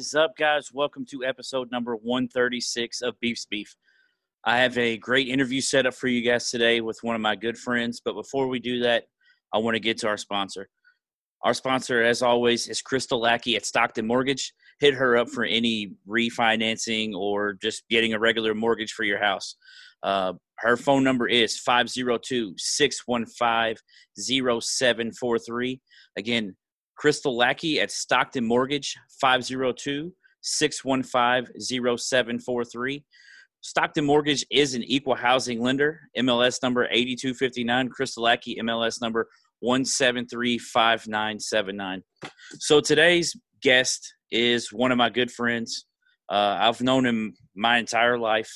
Is up, guys? Welcome to episode number 136 of Beef's Beef. I have a great interview set up for you guys today with one of my good friends. But before we do that, I want to get to our sponsor. Our sponsor, as always, is Crystal Lackey at Stockton Mortgage. Hit her up for any refinancing or just getting a regular mortgage for your house. Uh, her phone number is 502 615 0743. Again, Crystal Lackey at Stockton Mortgage, 502 615 0743. Stockton Mortgage is an equal housing lender. MLS number 8259. Crystal Lackey, MLS number 1735979. So today's guest is one of my good friends. Uh, I've known him my entire life.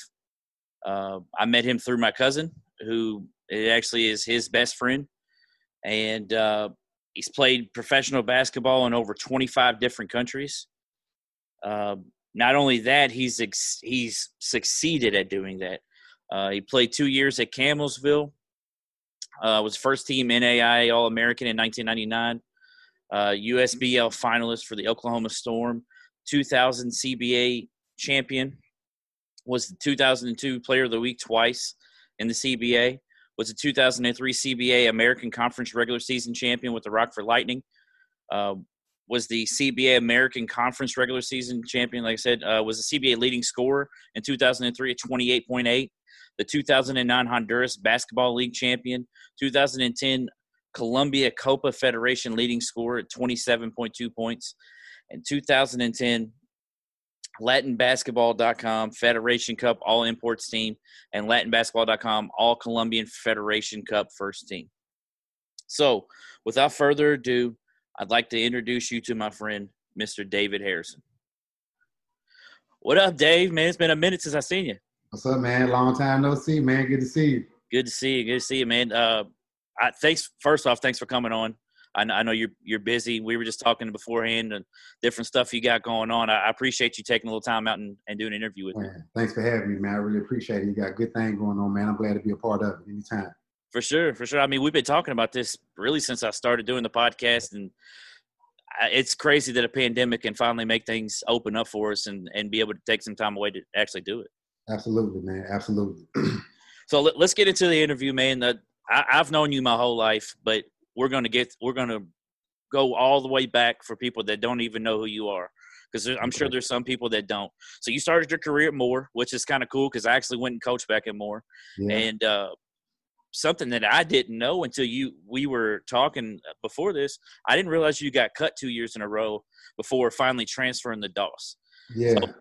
Uh, I met him through my cousin, who actually is his best friend. And uh, He's played professional basketball in over 25 different countries. Uh, not only that, he's ex- he's succeeded at doing that. Uh, he played two years at Campbellsville. Uh, was first team NAIA All American in 1999. USBL uh, finalist for the Oklahoma Storm. 2000 CBA champion. Was the 2002 Player of the Week twice in the CBA was a 2003 CBA American Conference regular season champion with the Rockford Lightning. Uh, was the CBA American Conference regular season champion. Like I said, uh, was the CBA leading scorer in 2003 at 28.8. The 2009 Honduras Basketball League champion. 2010 Colombia Copa Federation leading scorer at 27.2 points. And 2010 LatinBasketball.com, Federation Cup All Imports team, and LatinBasketball.com All Colombian Federation Cup first team. So, without further ado, I'd like to introduce you to my friend, Mr. David Harrison. What up, Dave? Man, it's been a minute since I seen you. What's up, man? Long time no see, man. Good to see you. Good to see you. Good to see you, man. Uh, I, thanks. First off, thanks for coming on. I, I know you're you're busy. We were just talking beforehand and different stuff you got going on. I, I appreciate you taking a little time out and, and doing an interview with man, me. Thanks for having me, man. I really appreciate it. You got a good thing going on, man. I'm glad to be a part of it anytime. For sure, for sure. I mean, we've been talking about this really since I started doing the podcast, and it's crazy that a pandemic can finally make things open up for us and, and be able to take some time away to actually do it. Absolutely, man. Absolutely. so let, us get into the interview, man. I, I've known you my whole life, but we're going to get we're going to go all the way back for people that don't even know who you are because I'm sure there's some people that don't. So you started your career at Moore, which is kind of cool because I actually went and coached back at Moore, yeah. and uh, something that I didn't know until you we were talking before this. I didn't realize you got cut two years in a row before finally transferring the Doss. Yeah. So,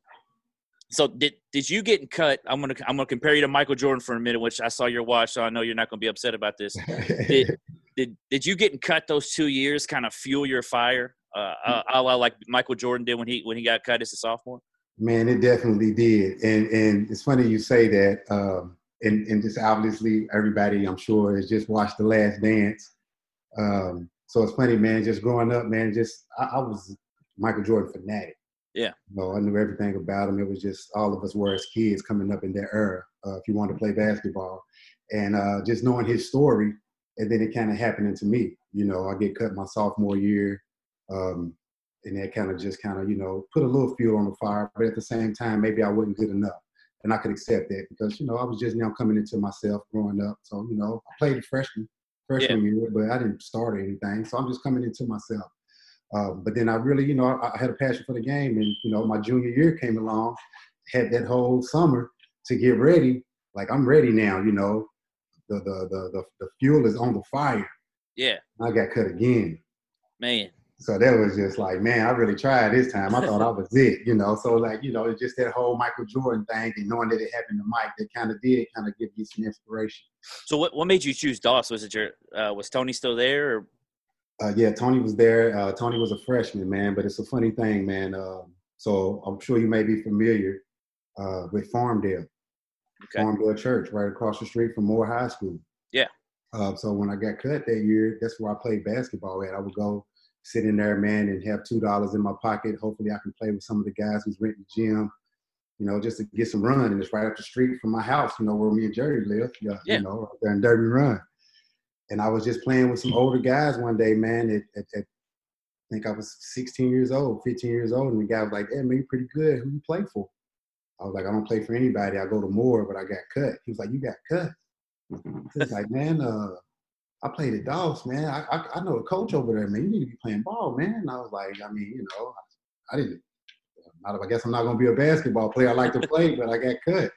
so did did you get cut? I'm gonna I'm gonna compare you to Michael Jordan for a minute, which I saw your watch, so I know you're not gonna be upset about this. did, did did you getting cut those two years kind of fuel your fire, uh, uh, a la like Michael Jordan did when he when he got cut as a sophomore? Man, it definitely did, and and it's funny you say that. Um, and and just obviously everybody I'm sure has just watched The Last Dance. Um, so it's funny, man. Just growing up, man. Just I, I was Michael Jordan fanatic. Yeah. You know, I knew everything about him. It was just all of us were as kids coming up in that era. Uh, if you wanted to play basketball, and uh, just knowing his story, and then it kind of happening to me. You know, I get cut my sophomore year, um, and that kind of just kind of you know put a little fuel on the fire. But at the same time, maybe I wasn't good enough, and I could accept that because you know I was just now coming into myself, growing up. So you know, I played freshman freshman yeah. year, but I didn't start anything. So I'm just coming into myself. Um, but then I really, you know, I, I, had a passion for the game, and you know, my junior year came along, had that whole summer to get ready. Like I'm ready now, you know the the the the, the fuel is on the fire. Yeah. I got cut again. Man. So that was just like, man, I really tried this time. I thought I was it, you know. So like, you know, it's just that whole Michael Jordan thing and knowing that it happened to Mike that kind of did kind of give you some inspiration. So what what made you choose Doss? Was it your uh, was Tony still there? Or? Uh, yeah, Tony was there. Uh, Tony was a freshman, man. But it's a funny thing, man. Um, so I'm sure you may be familiar uh, with Farmdale okay. Farmdale Church, right across the street from Moore High School. Yeah. Uh, so when I got cut that year, that's where I played basketball at. I would go sit in there, man, and have two dollars in my pocket. Hopefully, I can play with some of the guys who's renting the gym, you know, just to get some run. And it's right up the street from my house, you know, where me and Jerry live. Yeah. You know, right there in Derby Run. And I was just playing with some older guys one day, man, at, at, at think I was 16 years old, 15 years old, and the guy was like, "Hey, man, you pretty good. Who you play for?" I was like, "I don't play for anybody. I go to Moore, but I got cut." He was like, "You got cut?" He's like, "Man, uh, I played at Doss, man. I, I, I know a coach over there, man. You need to be playing ball, man." And I was like, "I mean, you know, I, I didn't. Not, I guess I'm not gonna be a basketball player. I like to play, but I got cut."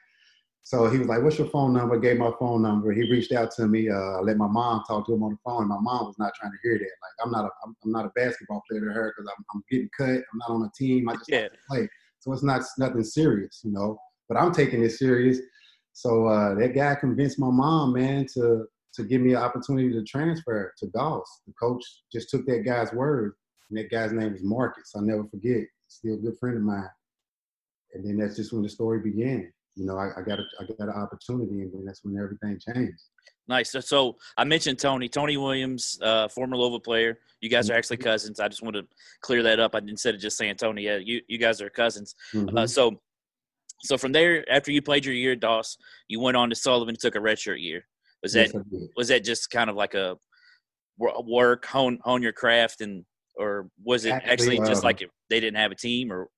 So he was like, "What's your phone number?" Gave my phone number. He reached out to me. Uh, let my mom talk to him on the phone. My mom was not trying to hear that. Like, I'm not a I'm, I'm not a basketball player to her because I'm, I'm getting cut. I'm not on a team. I just yeah. like to play. It's not nothing serious, you know. But I'm taking it serious. So uh, that guy convinced my mom, man, to to give me an opportunity to transfer to Doss. The coach just took that guy's word, and that guy's name was Marcus. I'll never forget. Still a good friend of mine. And then that's just when the story began you know, I, I got a, I got an opportunity, and that's when everything changed. Nice. So, so I mentioned Tony, Tony Williams, uh, former Louisville player. You guys are mm-hmm. actually cousins. I just want to clear that up. I, instead of just saying Tony, yeah, you you guys are cousins. Uh, mm-hmm. Uh, so, so from there, after you played your year at Doss, you went on to Sullivan, and took a redshirt year. Was that yes, was that just kind of like a work hone hone your craft and or was it actually, actually just um, like they didn't have a team or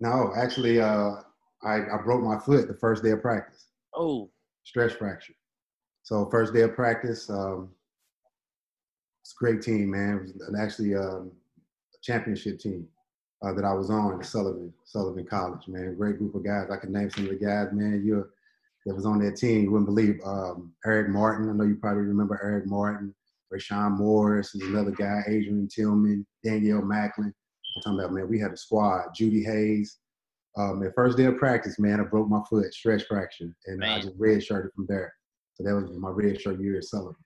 no actually uh I, I broke my foot the first day of practice. Oh. Stress fracture. So first day of practice, um, it's a great team, man. It was actually um, a championship team uh, that I was on at Sullivan, Sullivan College, man. Great group of guys. I can name some of the guys, man. You that was on that team. You wouldn't believe um, Eric Martin. I know you probably remember Eric Martin. Rashawn Morris is another guy. Adrian Tillman, Danielle Macklin. I'm talking about, man, we had a squad. Judy Hayes, um, at first day of practice, man, I broke my foot, stress fracture, and man. I just redshirted from there. So that was my redshirt year at Sullivan.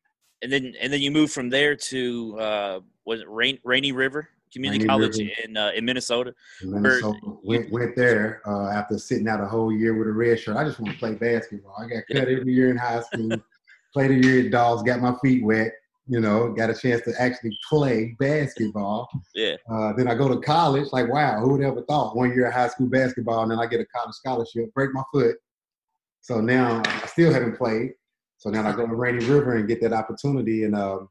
And then, and then you moved from there to uh, was it Rain, Rainy River Community Rainy College River. in uh, in Minnesota. In Minnesota. Went, went there uh, after sitting out a whole year with a redshirt. I just want to play basketball. I got cut every year in high school. Played a year at Doss, got my feet wet you know, got a chance to actually play basketball. Yeah. Uh, then I go to college, like, wow, who would ever thought one year of high school basketball and then I get a college scholarship, break my foot. So now I still haven't played. So now I go to Rainy River and get that opportunity. And um,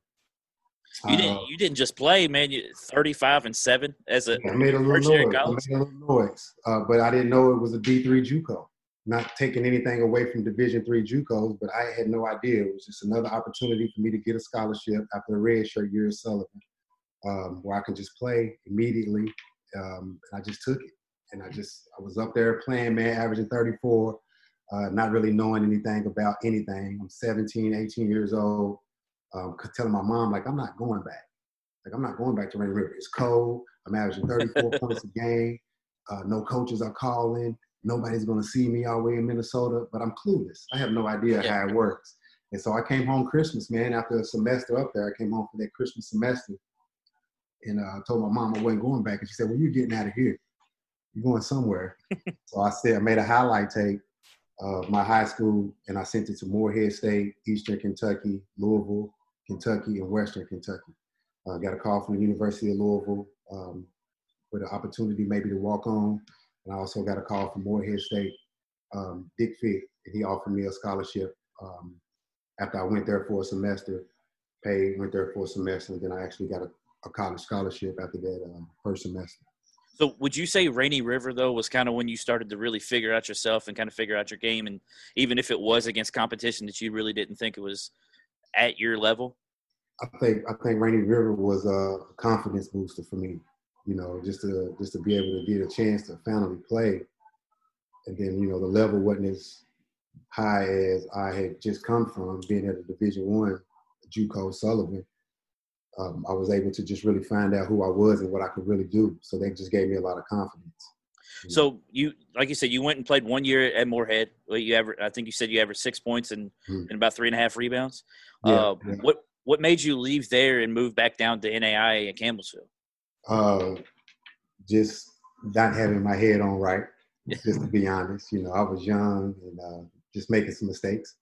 you didn't, uh, you didn't just play, man. You 35 and seven as a I made a little noise. I made a little noise, uh, but I didn't know it was a D3 JUCO not taking anything away from Division three JUCOs, but I had no idea. It was just another opportunity for me to get a scholarship after a red shirt year at Sullivan, um, where I could just play immediately. Um, and I just took it, and I just I was up there playing, man, averaging 34, uh, not really knowing anything about anything. I'm 17, 18 years old, um, telling my mom like I'm not going back. Like I'm not going back to Rainy River. It's cold. I'm averaging 34 points a game. Uh, no coaches are calling nobody's going to see me all the way in Minnesota, but I'm clueless. I have no idea how it works. And so I came home Christmas, man, after a semester up there. I came home for that Christmas semester. And uh, I told my mom I wasn't going back. And she said, Well, you're getting out of here. You're going somewhere. so I said, I made a highlight tape of my high school and I sent it to Morehead State, Eastern Kentucky, Louisville, Kentucky, and Western Kentucky. I uh, got a call from the University of Louisville um, with an opportunity maybe to walk on and I also got a call from Morehead State, um, Dick Fick, and he offered me a scholarship um, after I went there for a semester, paid, went there for a semester, and then I actually got a, a college scholarship after that uh, first semester. So would you say Rainy River though was kind of when you started to really figure out yourself and kind of figure out your game, and even if it was against competition that you really didn't think it was at your level? I think I think Rainy River was a confidence booster for me you know, just to just to be able to get a chance to finally play. And then, you know, the level wasn't as high as I had just come from being at a Division One, JUCO Sullivan. Um, I was able to just really find out who I was and what I could really do. So they just gave me a lot of confidence. So you, like you said, you went and played one year at Morehead. You ever, I think you said you averaged six points and, mm-hmm. and about three and a half rebounds. Yeah, uh, yeah. What what made you leave there and move back down to NAI at Campbellsville? Uh, just not having my head on right. Just to be honest, you know, I was young and uh, just making some mistakes,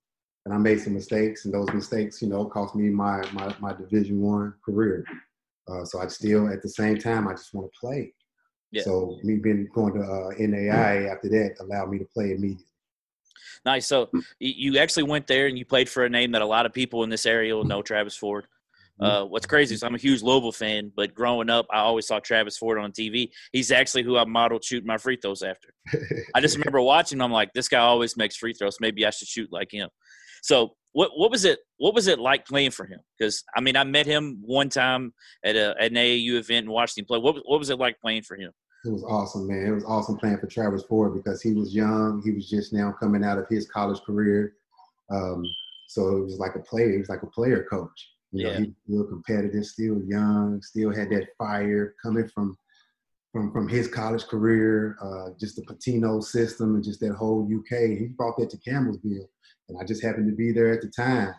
and I made some mistakes, and those mistakes, you know, cost me my my, my Division One career. Uh, so I still, at the same time, I just want to play. Yeah. So me being going to uh, NAI after that allowed me to play immediately. Nice. So you actually went there and you played for a name that a lot of people in this area will know, Travis Ford. Uh, what's crazy is I'm a huge Louisville fan, but growing up, I always saw Travis Ford on TV. He's actually who I modeled shooting my free throws after. I just remember watching him. I'm like, this guy always makes free throws. Maybe I should shoot like him. So what what was it? What was it like playing for him? Because I mean, I met him one time at, a, at an AAU event and watched him play. What what was it like playing for him? It was awesome, man. It was awesome playing for Travis Ford because he was young. He was just now coming out of his college career. Um, so it was like a player. He was like a player coach. You know, yeah. he still competitive, still young, still had that fire coming from from from his college career, uh, just the Pitino system and just that whole UK. He brought that to Campbellsville, and I just happened to be there at the time,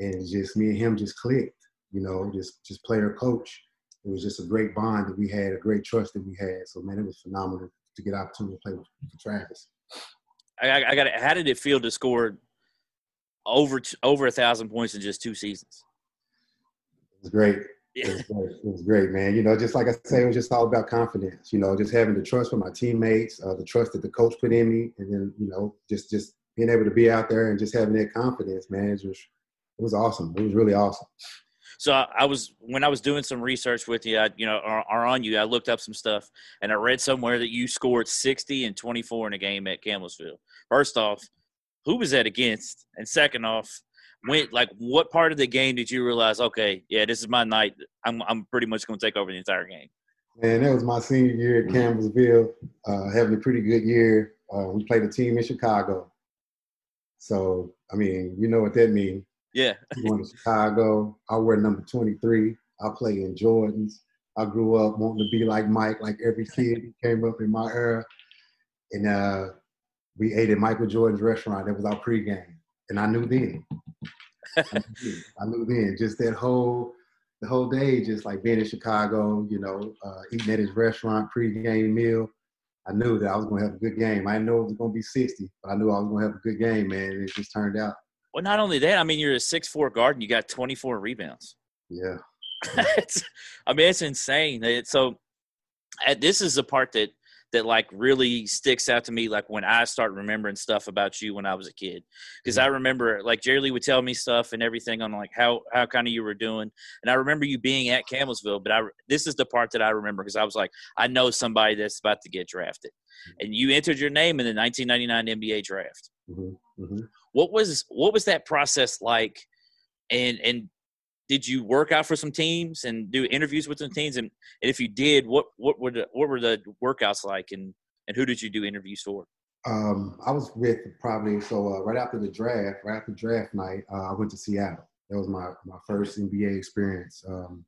and just me and him just clicked. You know, just just player coach. It was just a great bond that we had, a great trust that we had. So man, it was phenomenal to get opportunity to play with, with Travis. I, I got. How did it feel to score over over a thousand points in just two seasons? Was great. Yeah. It was, great. it was great, man. You know, just like I say, it was just all about confidence. You know, just having the trust from my teammates, uh, the trust that the coach put in me, and then you know, just just being able to be out there and just having that confidence, man. It was it was awesome. It was really awesome. So I was when I was doing some research with you, I, you know, or, or, on you, I looked up some stuff, and I read somewhere that you scored 60 and 24 in a game at Campbellsville. First off, who was that against? And second off, when like what part of the game did you realize okay yeah this is my night. I'm, I'm pretty much going to take over the entire game man that was my senior year at campbellsville uh, having a pretty good year. Uh, we played a team in chicago. So i mean you know what that means. Yeah. Going to chicago. I wear number 23 i play in jordans. I grew up wanting to be like mike like every kid who came up in my era. And uh, we ate at michael jordan's restaurant. That was our pregame and i knew then I knew then. Just that whole the whole day, just like being in Chicago, you know, uh, eating at his restaurant, pre-game meal. I knew that I was going to have a good game. I didn't know it was going to be 60, but I knew I was going to have a good game, man. And it just turned out. Well, not only that, I mean, you're a six four guard and you got 24 rebounds. Yeah. I mean, it's insane. So, this is the part that that like really sticks out to me like when I start remembering stuff about you when I was a kid. Because I mm-hmm. remember like Jerry Lee would tell me stuff and everything on like how how kind of you were doing. And I remember you being at Campbellsville, but I this is the part that I remember because I was like, I know somebody that's about to get drafted. Mm-hmm. And you entered your name in the 1999 NBA draft. Mm-hmm. Mm-hmm. What was what was that process like? And and did you work out for some teams and do interviews with some teams? And, and if you did, what what were the what were the workouts like, and and who did you do interviews for? Um, I was with probably so uh, right after the draft, right after draft night, uh, I went to Seattle. That was my my first NBA experience. Um,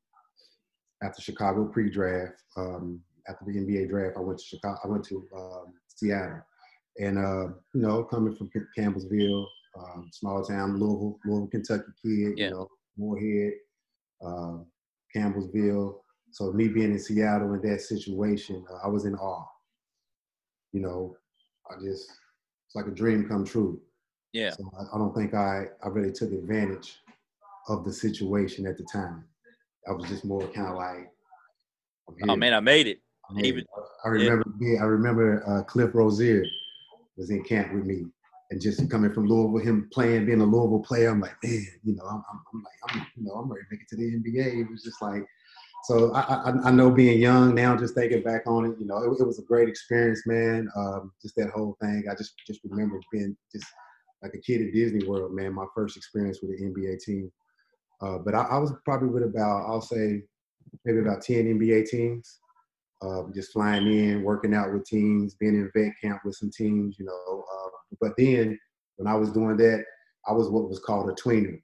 after Chicago pre-draft, um, after the NBA draft, I went to Chicago. I went to um, Seattle, and uh, you know, coming from Campbellsville, um, small town, Louisville, Louisville, Kentucky kid, yeah. you know, Morehead, uh, Campbellsville. So me being in Seattle in that situation, uh, I was in awe. You know, I just it's like a dream come true. Yeah. So I, I don't think I I really took advantage of the situation at the time. I was just more kind of like, oh man, I made it. I, made it. I remember, yeah. I remember uh, Cliff Rozier was in camp with me, and just coming from Louisville, him playing, being a Louisville player, I'm like, man, you know, I'm, I'm, I'm like, I'm, you know, I'm ready to make it to the NBA. It was just like, so I, I, I, know being young now, just thinking back on it, you know, it, it was a great experience, man. Um, just that whole thing. I just just remember being just like a kid at Disney World, man. My first experience with an NBA team. Uh, but I, I, was probably with about, I'll say, maybe about 10 NBA teams. Uh, just flying in, working out with teams, being in vet camp with some teams, you know, uh, but then when I was doing that, I was what was called a tweener.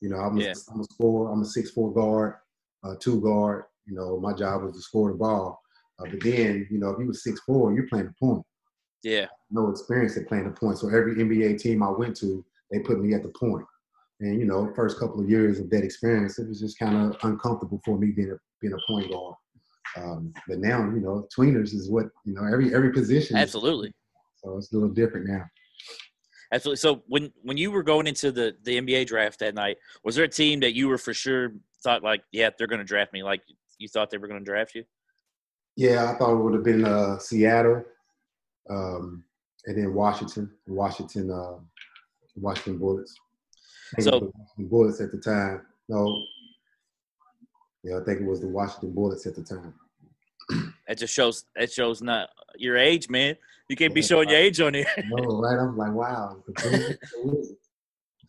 You know, I'm a, yeah. I'm a scorer. I'm a six four guard, uh, two guard. You know, my job was to score the ball. Uh, but then, you know, if you were six four, you're playing the point. Yeah. No experience at playing the point. So every NBA team I went to, they put me at the point. And you know, first couple of years of that experience, it was just kind of uncomfortable for me being a being a point guard. Um, but now, you know, tweeners is what you know. Every every position. Absolutely. Is, so it's a little different now. Absolutely. So when when you were going into the the NBA draft that night, was there a team that you were for sure thought like, yeah, they're going to draft me? Like you thought they were going to draft you? Yeah, I thought it would have been uh, Seattle, um, and then Washington, Washington, uh, Washington Bullets. So Bullets at the time. No, Yeah, I think it was the Washington Bullets at the time. That just shows that shows not your age, man. You can't be showing your age on here. no, right? I'm like, wow.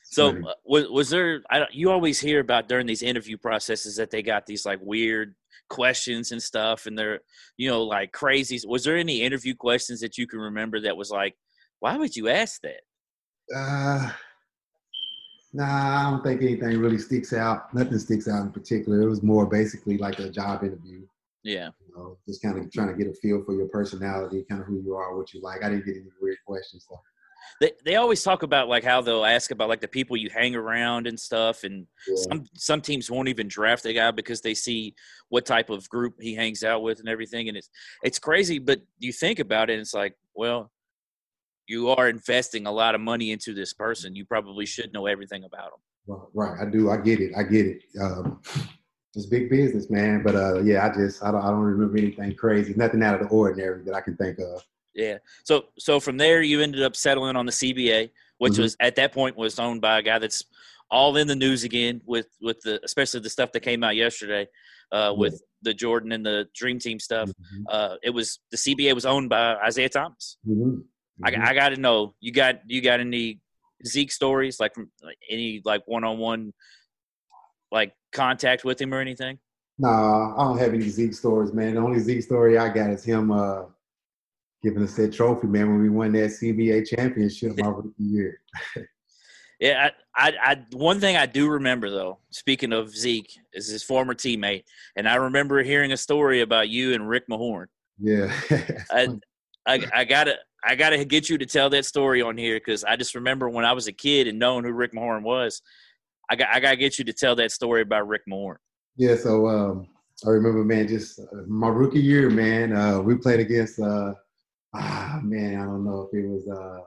so uh, was was there? I don't, you always hear about during these interview processes that they got these like weird questions and stuff, and they're you know like crazy. Was there any interview questions that you can remember that was like, why would you ask that? Uh, nah, I don't think anything really sticks out. Nothing sticks out in particular. It was more basically like a job interview. Yeah. You know, just kind of trying to get a feel for your personality, kind of who you are, what you like. I didn't get any weird questions. So. They they always talk about like how they'll ask about like the people you hang around and stuff, and yeah. some some teams won't even draft a guy because they see what type of group he hangs out with and everything, and it's it's crazy. But you think about it, it's like, well, you are investing a lot of money into this person. You probably should know everything about them. Right, I do. I get it. I get it. Um, it's big business, man. But uh, yeah, I just I don't I don't remember anything crazy, nothing out of the ordinary that I can think of. Yeah. So so from there, you ended up settling on the CBA, which mm-hmm. was at that point was owned by a guy that's all in the news again with with the especially the stuff that came out yesterday uh, with the Jordan and the Dream Team stuff. Mm-hmm. Uh, it was the CBA was owned by Isiah Thomas. Mm-hmm. I, mm-hmm. I got to know you got you got any Zeke stories like from like, any like one on one like contact with him or anything? No, nah, I don't have any Zeke stories, man. The only Zeke story I got is him uh, giving us that trophy, man, when we won that CBA championship my rookie year. yeah, I, I, I, one thing I do remember though, speaking of Zeke, is his former teammate, and I remember hearing a story about you and Rick Mahorn. Yeah, I, I, I gotta, I gotta get you to tell that story on here because I just remember when I was a kid and knowing who Rick Mahorn was, I got I got to get you to tell that story about Rick Moore. Yeah, so um, I remember, man, just uh, my rookie year, man. Uh, we played against, uh, ah, man, I don't know if it was uh,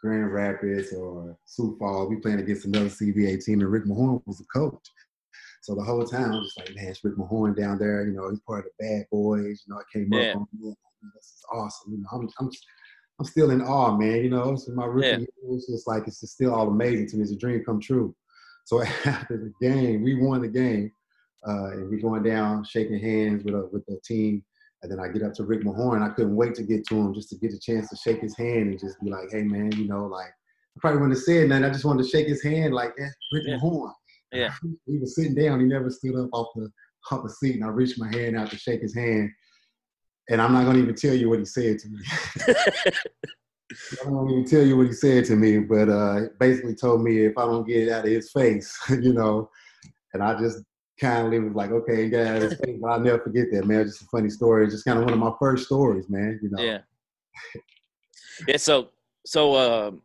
Grand Rapids or Sioux Falls. We playing against another CBA team, and Rick Mahorn was the coach. So the whole time, I was like, man, it's Rick Mahorn down there. You know, he's part of the Bad Boys. You know, I came yeah. up on me. This is awesome. You know, I'm, I'm, I'm still in awe, man. You know, so my rookie yeah. year, it's just like it's just still all amazing to me. It's a dream come true. So after the game, we won the game, uh, and we're going down, shaking hands with a, with the team. And then I get up to Rick Mahorn. I couldn't wait to get to him just to get a chance to shake his hand and just be like, "Hey, man, you know, like I probably wouldn't have said nothing. I just wanted to shake his hand, like Rick yeah. Mahorn." Yeah. He was sitting down. He never stood up off the off the seat, and I reached my hand out to shake his hand. And I'm not going to even tell you what he said to me. I don't even tell you what he said to me, but uh, basically told me if I don't get it out of his face, you know, and I just kindly was like, okay, face. But I'll never forget that, man. Just a funny story. It's Just kind of one of my first stories, man. You know. Yeah. yeah. So, so um,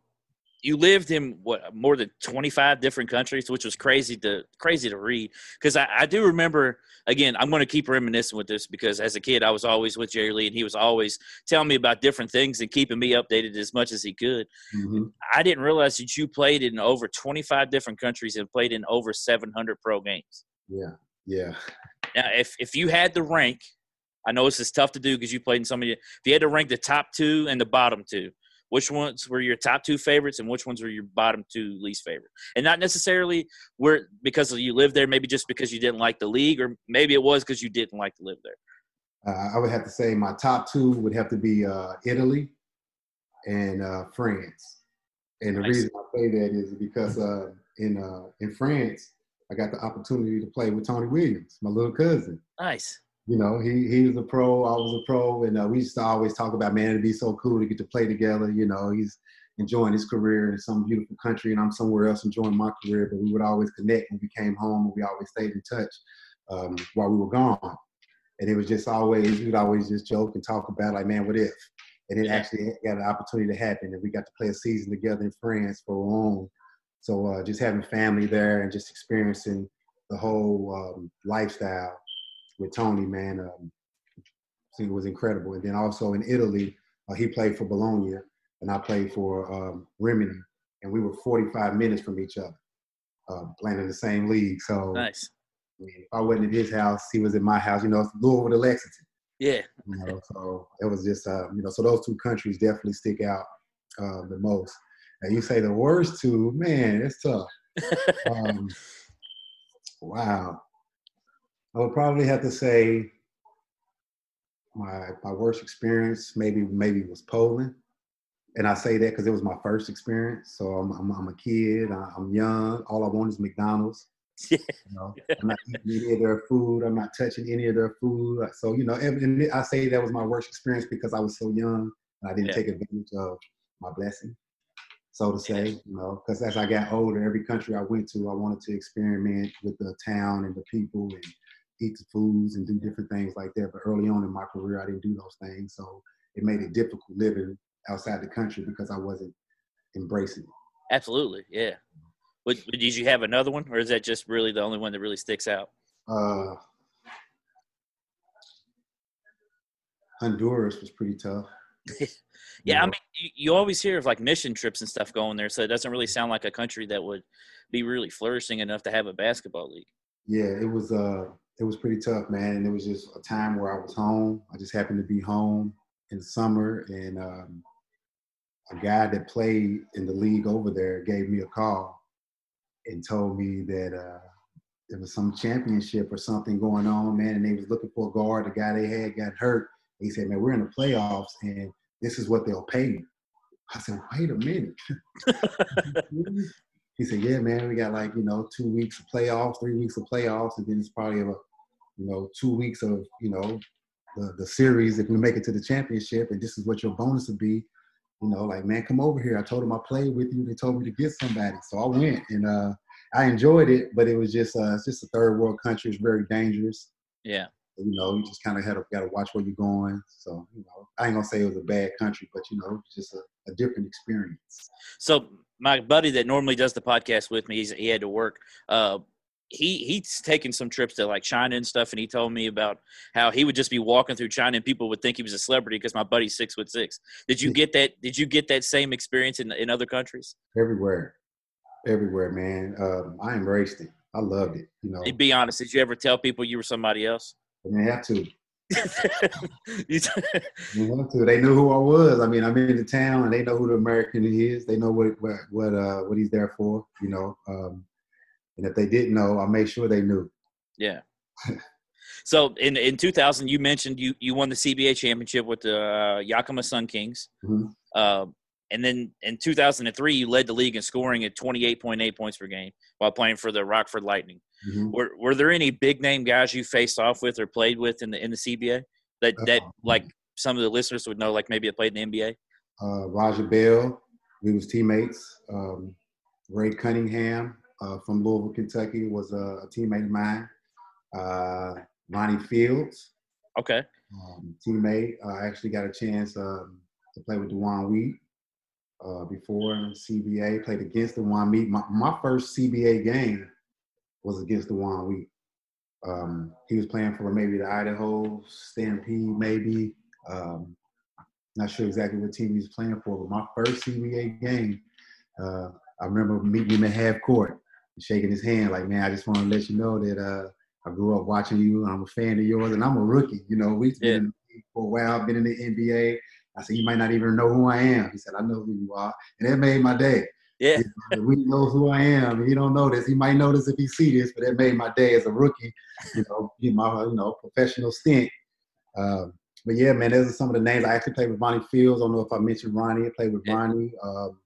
you lived in what more than 25 different countries which was crazy to crazy to read. Because I, I, do remember again i'm going to keep reminiscing with this because as a kid i was always with jerry lee and he was always telling me about different things and keeping me updated as much as he could. Mm-hmm. i didn't realize that you played in over 25 different countries and played in over 700 pro games. Yeah yeah. Now if, if you had to rank i know this is tough to do because you played in so many if you had to rank the top two and the bottom two which ones were your top two favorites and which ones were your bottom two least favorite? And not necessarily where because you lived there maybe just because you didn't like the league or maybe it was because you didn't like to live there. Uh, i would have to say my top two would have to be uh, italy and uh, france. And the nice. reason i say that is because uh, in uh, in france i got the opportunity to play with tony williams my little cousin. Nice you know, he he was a pro, I was a pro, and uh, we used to always talk about, man, it'd be so cool to get to play together. You know, he's enjoying his career in some beautiful country, and I'm somewhere else enjoying my career. But we would always connect when we came home, and we always stayed in touch um, while we were gone. And it was just always, we'd always just joke and talk about, like, man, what if? And it actually got an opportunity to happen, and we got to play a season together in France for long. So uh, just having family there and just experiencing the whole um, lifestyle with Tony, man, um, it was incredible. And then also in Italy, uh, he played for Bologna, and I played for um, Rimini, and we were 45 minutes from each other, uh, playing in the same league. So nice. I mean, if I wasn't at his house, he was at my house. You know, it's Louisville to Lexington. Yeah. You know, so it was just, uh, you know, so those two countries definitely stick out uh, the most. And you say the worst two, man, it's tough. um, wow. I would probably have to say my my worst experience maybe maybe was Poland, and I say that because it was my first experience. So I'm I'm, I'm a kid. I'm young. All I want is McDonald's. Yeah. You know, I'm not eating any of their food. I'm not touching any of their food. So you know, and I say that was my worst experience because I was so young. I didn't yeah. take advantage of my blessing, so to say. You know, because as I got older, every country I went to, I wanted to experiment with the town and the people and eat the foods and do different things like that. But early on in my career, I didn't do those things, so it made it difficult living outside the country because I wasn't embracing it. Absolutely, yeah. But, did you have another one, or is that just really the only one that really sticks out? Uh, Honduras was pretty tough. yeah, yeah, I mean, you, you, always hear of like mission trips and stuff going there, so it doesn't really sound like a country that would be really flourishing enough to have a basketball league. Yeah, it was. Uh, it was pretty tough, man. And it was just a time where I was home. I just happened to be home in the summer, and um, a guy that played in the league over there gave me a call and told me that uh, there was some championship or something going on, man, and they was looking for a guard. The guy they had got hurt. He said, "Man, we're in the playoffs, and this is what they'll pay you." I said, "Wait a minute." he said, "Yeah, man, we got like you know two weeks of playoffs, three weeks of playoffs, and then it's probably a you know, two weeks of, you know, the, the series if we make it to the championship and this is what your bonus would be. You know, like, man, come over here. I told them I played with you. They told me to get somebody. So I went and uh I enjoyed it, but it was just uh it's just a third world country. It's very dangerous. Yeah. You know, you just kind of had to got to watch where you're going. So, you know, I ain't gonna say it was a bad country, but you know, just a, a different experience. So my buddy that normally does the podcast with me, he's, he had to work. Uh, he he's taken some trips to like China and stuff, and he told me about how he would just be walking through China and people would think he was a celebrity because my buddy's six foot six. Did you get that? Did you get that same experience in in other countries? Everywhere, everywhere, man. Um, I embraced it. I loved it. You know. To be honest. Did you ever tell people you were somebody else? I didn't have to. you have to. They knew who I was. I mean, I'm in the town, and they know who the American is. They know what what what uh what he's there for. You know. Um, and if they didn't know, I made sure they knew. Yeah. so in in 2000, you mentioned you you won the CBA championship with the uh, Yakima Sun Kings. Mm-hmm. Uh, and then in 2003, you led the league in scoring at 28.8 points per game while playing for the Rockford Lightning. Mm-hmm. Were Were there any big name guys you faced off with or played with in the in the CBA that that uh, like some of the listeners would know, like maybe they played in the NBA? Uh, Raja Bell, we was teammates. Um, Ray Cunningham, uh, from Louisville, Kentucky, was a, a teammate of mine. Uh, Ronnie Fields. Okay. Um, teammate. I actually got a chance um, to play with DeJuan Wheat uh, before in CBA. Played against DeJuan Wheat. My, my first CBA game was against DeJuan Wheat. Um, he was playing for maybe the Idaho Stampede, maybe. Um, not sure exactly what team he was playing for, but my first CBA game, uh, I remember meeting him at half court shaking his hand like, man, I just want to let you know that uh, I grew up watching you. I'm a fan of yours, and I'm a rookie. You know, we've been in for a while, been in the NBA. I said, you might not even know who I am. He said, I know who you are, and that made my day. Yeah, we know who I am. He don't know this. He might notice if he see this, but that made my day as a rookie. You know, my you know professional stint. Um, but yeah, man, those are some of the names. I actually played with Ronnie Fields. I don't know if I mentioned Ronnie. I played with yeah. Ronnie. Um,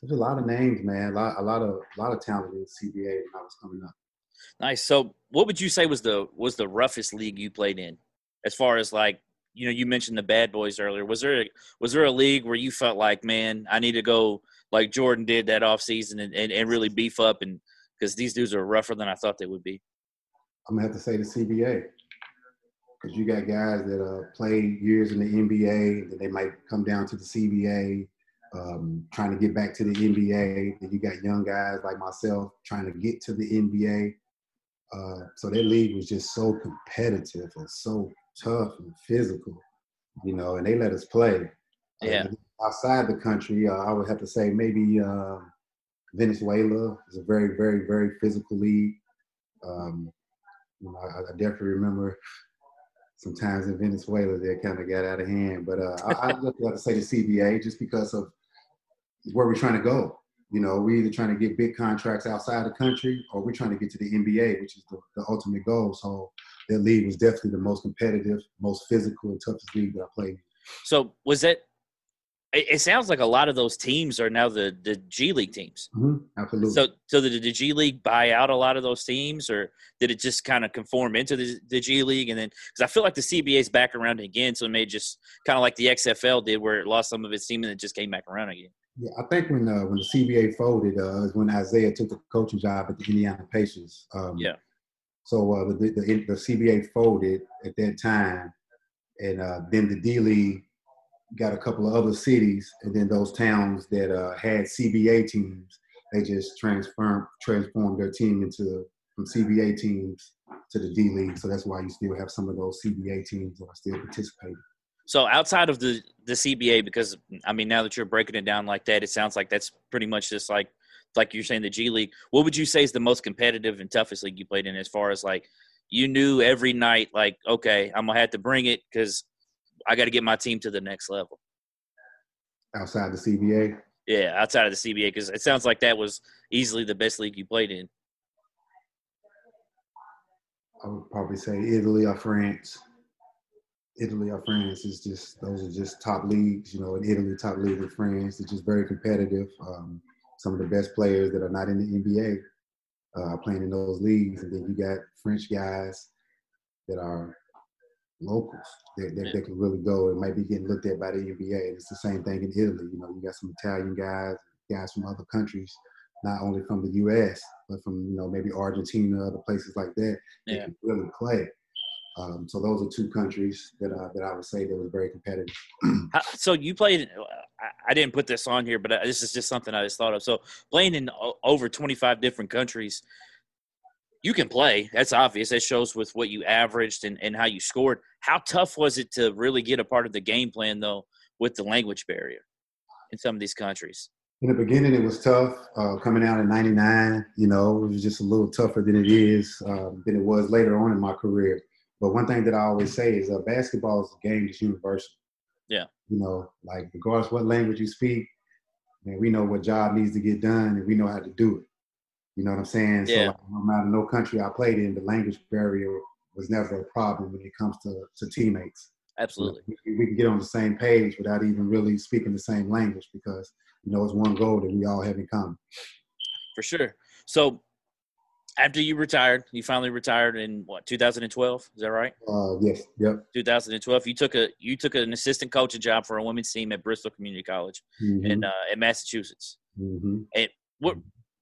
there's a lot of names, man. A lot, a lot of, a lot of talent in the CBA when I was coming up. Nice. So, what would you say was the was the roughest league you played in, as far as like you know? You mentioned the Bad Boys earlier. Was there a, was there a league where you felt like, man, I need to go like Jordan did that off season and, and, and really beef up and because these dudes are rougher than I thought they would be. I'm gonna have to say the CBA because you got guys that uh, played years in the NBA that they might come down to the CBA um, trying to get back to the NBA. And you got young guys like myself trying to get to the NBA. Uh, so that league was just so competitive and so tough and physical, you know, and they let us play. Yeah. Outside the country, uh, I would have to say maybe uh, Venezuela is a very, very, very physical league. Um, you know, I, I definitely remember sometimes in Venezuela they kind of got out of hand. But uh, I, I just got to say the CBA just because of where we're trying to go. You know, we're either trying to get big contracts outside the country or we're trying to get to the NBA, which is the, the ultimate goal. So that league was definitely the most competitive, most physical, and toughest league that I played. So was that? It sounds like a lot of those teams are now the, the G League teams. Mm-hmm. Absolutely. So, so did the G League buy out a lot of those teams, or did it just kind of conform into the, the G League? And then, because I feel like the CBA is back around again, so it may just kind of like the XFL did, where it lost some of its team and it just came back around again. Yeah, I think when uh, when the CBA folded uh, is when Isiah took the coaching job at the Indiana Pacers. Um, yeah. So uh, the, the, the CBA folded at that time, and uh, then the D League got a couple of other cities, and then those towns that uh, had CBA teams, they just transformed transformed their team into from CBA teams to the D League. So that's why you still have some of those CBA teams that are still participating. So outside of the the CBA, because I mean, now that you're breaking it down like that, it sounds like that's pretty much just like like you're saying the G League. What would you say is the most competitive and toughest league you played in, as far as like you knew every night, like okay, I'm gonna have to bring it because I got to get my team to the next level. Outside the CBA. Yeah, outside of the CBA, because it sounds like that was easily the best league you played in. I would probably say Italy or France. Italy or France is just those are just top leagues. You know, in Italy, top league in France. It's just very competitive. Um, some of the best players that are not in the NBA uh, playing in those leagues, and then you got French guys that are locals that, that, that, can really go and might be getting looked at by the NBA. And it's the same thing in Italy. You know, you got some Italian guys, guys from other countries, not only from the U.S. but from you know maybe Argentina, other places like that. Yeah. That can really play. Um, so those are two countries that uh, that I would say that was very competitive. so you played. I didn't put this on here, but uh, this is just something I just thought of. So playing in over 25 different countries, you can play. That's obvious. That shows with what you averaged and, and how you scored. How tough was it to really get a part of the game plan though with the language barrier in some of these countries? In the beginning, it was tough. Uh, coming out in '99, you know, it was just a little tougher than it is um, than it was later on in my career. But one thing that I always say is uh, basketball is a game that's universal. Yeah. You know, like regardless what language you speak, man, we know what job needs to get done and we know how to do it. You know what I'm saying? Yeah. So like, no matter no country I played in, the language barrier was never a problem when it comes to, to teammates. Absolutely. You know, we, we can get on the same page without even really speaking the same language because, you know, it's one goal that we all have in common. For sure. So after you retired, you finally retired in what 2012. Is that right? Uh, yes. Yep. 2012. You took a you took an assistant coaching job for a women's team at Bristol Community College mm-hmm. in uh, in Massachusetts. Mm-hmm. And what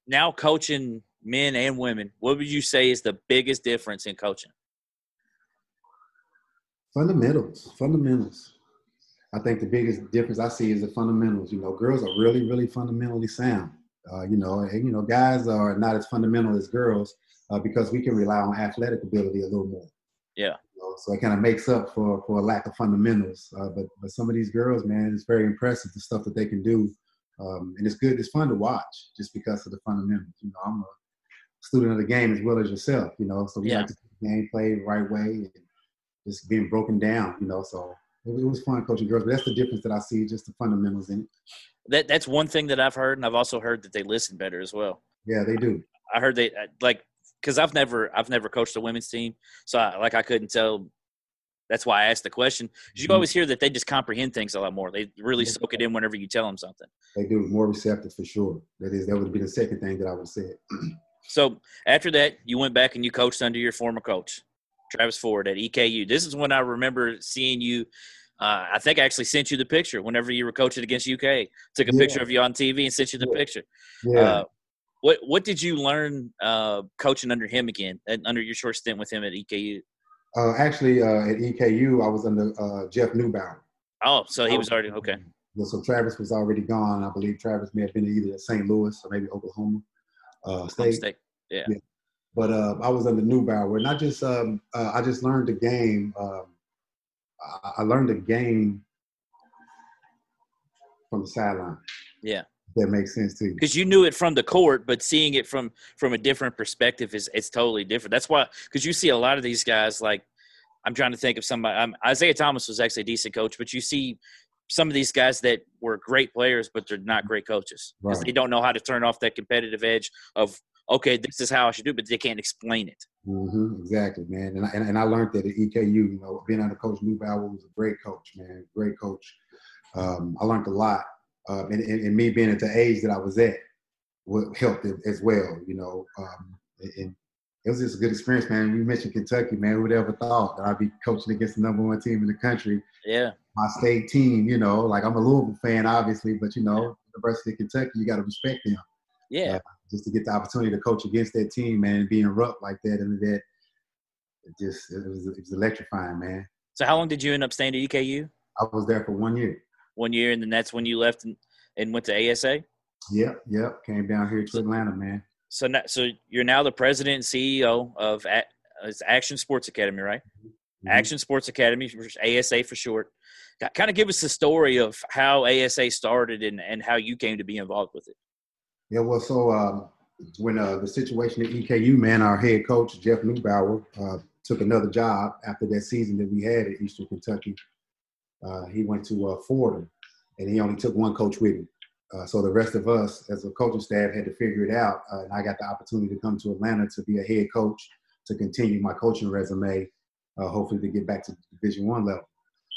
now coaching men and women? What would you say is the biggest difference in coaching? Fundamentals. Fundamentals. I think the biggest difference I see is the fundamentals. You know, girls are really, really fundamentally sound. Uh, you know, and you know, guys are not as fundamental as girls uh, because we can rely on athletic ability a little more. Yeah. You know, so it kind of makes up for for a lack of fundamentals. Uh, but but some of these girls, man, it's very impressive the stuff that they can do, um, and it's good. It's fun to watch just because of the fundamentals. You know, I'm a student of the game as well as yourself. You know, so we yeah. like to game played the right way and just being broken down. You know, so it, was fun coaching girls. But that's the difference that I see, just the fundamentals in it that that's one thing that I've heard, and I've also heard that they listen better as well. Yeah, they do. I heard they like because I've never I've never coached a women's team, so I, like I couldn't tell. That's why I asked the question. You mm-hmm. always hear that they just comprehend things a lot more. They really soak it in whenever you tell them something. They do more receptive for sure. That is that would be the second thing that I would say. so after that, you went back and you coached under your former coach, Travis Ford at EKU. This is when I remember seeing you uh, I think I actually sent you the picture whenever you were coaching against UK. Took a yeah. picture of you on TV and sent you the yeah. picture. Yeah. Uh, what What did you learn uh, coaching under him again? Under your short stint with him at EKU? Uh, actually, uh, at EKU, I was under uh, Jeff Neubauer. Oh, so he was already okay. So Travis was already gone. I believe Travis may have been either at St. Louis or maybe Oklahoma State. State. Yeah. yeah. But I was under Neubauer, and I just um, I just learned the game. Um, I learned the game from the sideline. Yeah. That makes sense to you Because you knew it from the court, but seeing it from from a different perspective is it's totally different. That's why because you see a lot of these guys like I'm trying to think of somebody. Um, Isiah Thomas was actually a decent coach, but you see some of these guys that were great players, but they're not great coaches because Right. they don't know how to turn off that competitive edge of okay, this is how I should do, it, but they can't explain it. hmm exactly, man. And I, and, and I learned that at EKU, you know, being under Coach Neubauer was a great coach, man, great coach. Um, I learned a lot, um, and, and, and me being at the age that I was at would helped it as well, you know. Um, and it was just a good experience, man. You mentioned Kentucky, man. Who'd ever thought that I'd be coaching against the number one team in the country, Yeah, my state team? You know, like I'm a Louisville fan, obviously, but you know, University of Kentucky, you got to respect them yeah. Just to get the opportunity to coach against that team, man, and being rough like that and that, it just it was it was electrifying, man. So how long did you end up staying at EKU? I was there for one year. One year, and then that's when you left and, and went to ASA. Yep, yep. Came down here to Atlanta, man. So now, so you're now the president and CEO of A- it's Action Sports Academy, right? Mhm. Action Sports Academy, ASA for short. Kind of give us the story of how ASA started and, and how you came to be involved with it. Yeah, well, so um, when uh, the situation at EKU, man, our head coach Jeff Neubauer uh, took another job after that season that we had at Eastern Kentucky. Uh, he went to uh, Fordham, and he only took one coach with him. Uh, so the rest of us, as a coaching staff, had to figure it out. Uh, and I got the opportunity to come to Atlanta to be a head coach to continue my coaching resume, hopefully to get back to Division One level.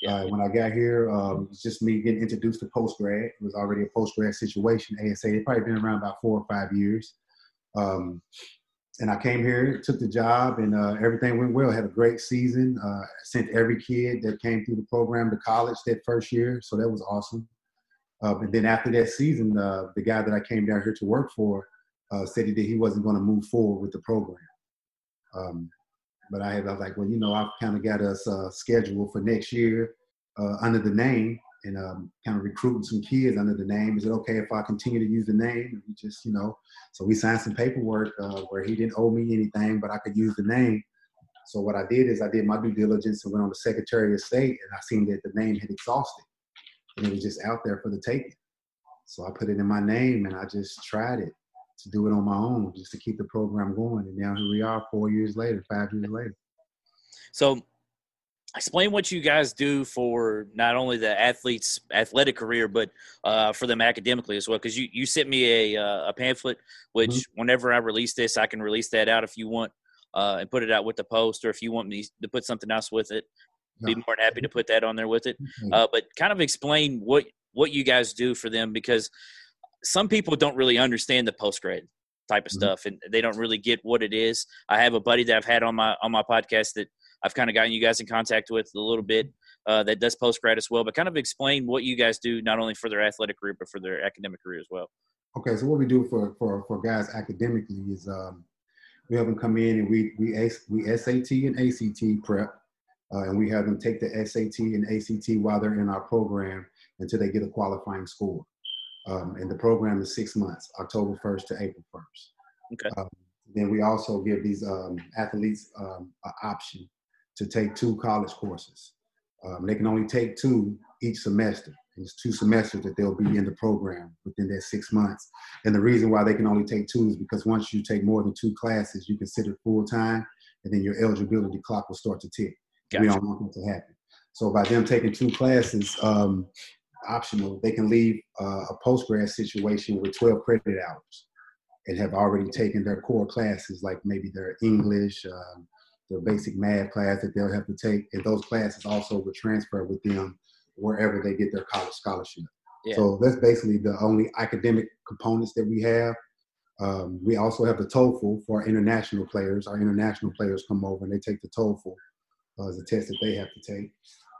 Uh, when I got here, um, it was just me getting introduced to post grad. It was already a post grad situation. ASA had probably been around about four or five years. Um, and I came here, took the job, and uh, everything went well. Had a great season. Uh, sent every kid that came through the program to college that first year, so that was awesome. Uh, and then after that season, uh, the guy that I came down here to work for uh, said that he wasn't going to move forward with the program. Um, but I had I was like, well, you know, I've kind of got us uh, scheduled for next year uh, under the name and um, kind of recruiting some kids under the name. Is it okay if I continue to use the name? And we just, you know, so we signed some paperwork uh, where he didn't owe me anything, but I could use the name. So what I did is I did my due diligence and went on the Secretary of State, and I seen that the name had exhausted, and it was just out there for the taking. So I put it in my name, and I just tried it to do it on my own, just to keep the program going. And now here we are, four years later, five years later. So, explain what you guys do for not only the athletes' athletic career, but uh, for them academically as well. Because you, you sent me a, uh, a pamphlet, which Mm-hmm. whenever I release this, I can release that out if you want uh, and put it out with the post, or if you want me to put something else with it, be more than happy to put that on there with it. Uh, but kind of explain what what you guys do for them because some people don't really understand the post grad type of Mhm. stuff and they don't really get what it is. I have a buddy that I've had on my on my podcast that I've kind of gotten you guys in contact with a little bit uh, that does post grad as well. But kind of explain what you guys do not only for their athletic career but for their academic career as well. Okay, so what we do for for for guys academically is um, we have them come in and we we we SAT and ACT prep, uh, and we have them take the SAT and ACT while they're in our program until they get a qualifying score. Um, and the program is six months, October 1st to April 1st. Okay. Um, then we also give these um, athletes um, an option to take two college courses. Um, they can only take two each semester. And It's two semesters that they'll be in the program within that six months. And the reason why they can only take two is because once you take more than two classes, you consider full time, and then your eligibility clock will start to tick. We don't want that to happen. So by them taking two classes, um, optional, they can leave uh, a post grad situation with 12 credit hours and have already taken their core classes, like maybe their English, um, their basic math class that they'll have to take. And those classes also would transfer with them wherever they get their college scholarship. Yeah. So that's basically the only academic components that we have. Um, we also have the TOEFL for our international players. Our international players come over and they take the TOEFL uh, as a test that they have to take.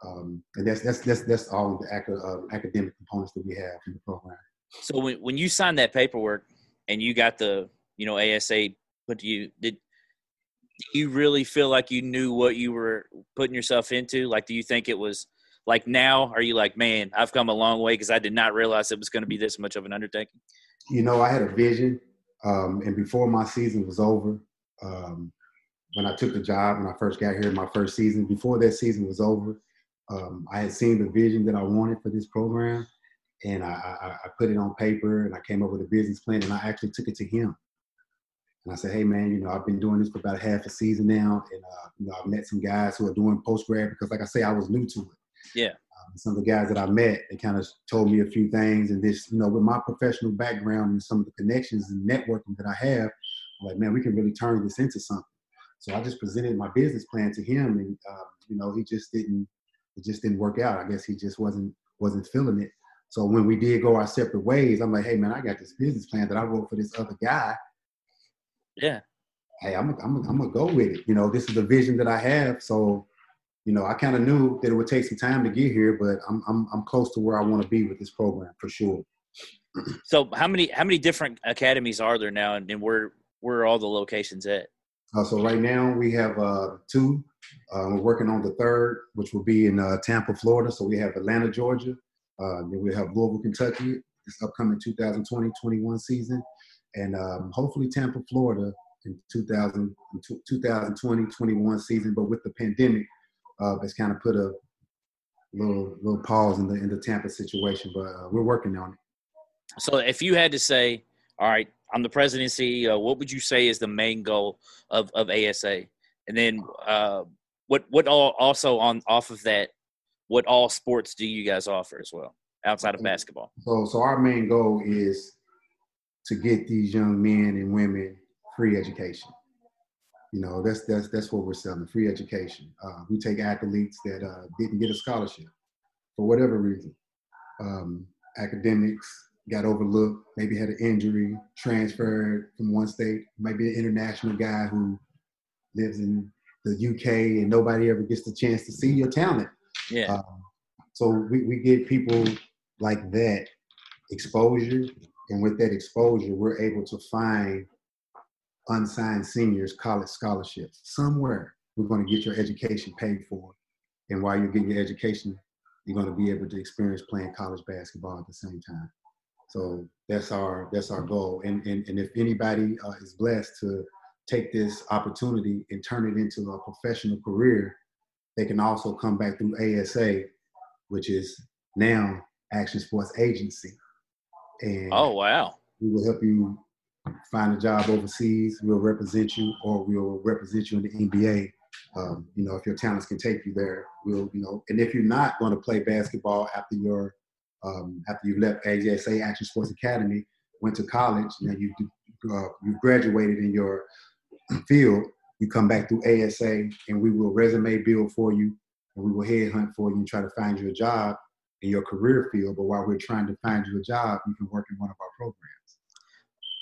Um, and that's that's that's that's all of the ac- uh, academic components that we have in the program. So when when you signed that paperwork and you got the you know ASA put to you did you really feel like you knew what you were putting yourself into? Like, do you think it was like now? Are you like, man, I've come a long way because I did not realize it was going to be this much of an undertaking? You know, I had a vision, um, and before my season was over, um, when I took the job when I first got here, my first season, before that season was over, um, I had seen the vision that I wanted for this program, and I, I, I put it on paper, and I came up with a business plan, and I actually took it to him. And I said, hey man, you know, I've been doing this for about half a season now, and uh, you know, I've met some guys who are doing post grad because, like I say, I was new to it. Yeah. Um, some of the guys that I met, they kind of told me a few things. And this, you know, with my professional background and some of the connections and networking that I have, I'm like, man, we can really turn this into something. So I just presented my business plan to him, and uh, you know, he just didn't, it just didn't work out. I guess he just wasn't wasn't feeling it. So when we did go our separate ways, I'm like, hey man, I got this business plan that I wrote for this other guy. Yeah. Hey, I'm I'm I'm gonna go with it. You know, this is the vision that I have. So, you know, I kind of knew that it would take some time to get here, but I'm I'm I'm close to where I want to be with this program for sure. so how many how many different academies are there now, and, and where where are all the locations at? Uh, so right now we have uh, two. Uh, we're working on the third, which will be in uh, Tampa, Florida. So we have Atlanta, Georgia. Uh, then we have Louisville, Kentucky. This upcoming 2020-21 season, and um, hopefully Tampa, Florida in 2000, 2020-21 season. But with the pandemic, uh, it's kind of put a little little pause in the in the Tampa situation. But we're working on it. So if you had to say, all right, I'm the president CEO. What would you say is the main goal of, of ASA? And then uh, what what all also on off of that, what all sports do you guys offer as well outside of basketball? So so our main goal is to get these young men and women free education. You know, that's that's that's what we're selling, free education. Uh, we take athletes that uh, didn't get a scholarship for whatever reason, um, academics, got overlooked, maybe had an injury, transferred from one state, maybe an international guy who lives in the UK and nobody ever gets the chance to see your talent. Yeah. Um, so we, we get people like that exposure. And with that exposure, we're able to find unsigned seniors college scholarships somewhere. We're going to get your education paid for. And while you're getting your education, you're going to be able to experience playing college basketball at the same time. So that's our that's our goal. And and, and if anybody uh, is blessed to take this opportunity and turn it into a professional career, they can also come back through ASA, which is now Action Sports Agency. And oh wow! We will help you find a job overseas. We'll represent you, or we'll represent you in the NBA. Um, you know, if your talents can take you there, we'll, you know, and if you're not going to play basketball after your um, after you left ASA Action Sports Academy, went to college, you know, you uh, you graduated in your field, you come back through ASA, and we will resume build for you, and we will headhunt for you and try to find you a job in your career field. But while we're trying to find you a job, you can work in one of our programs.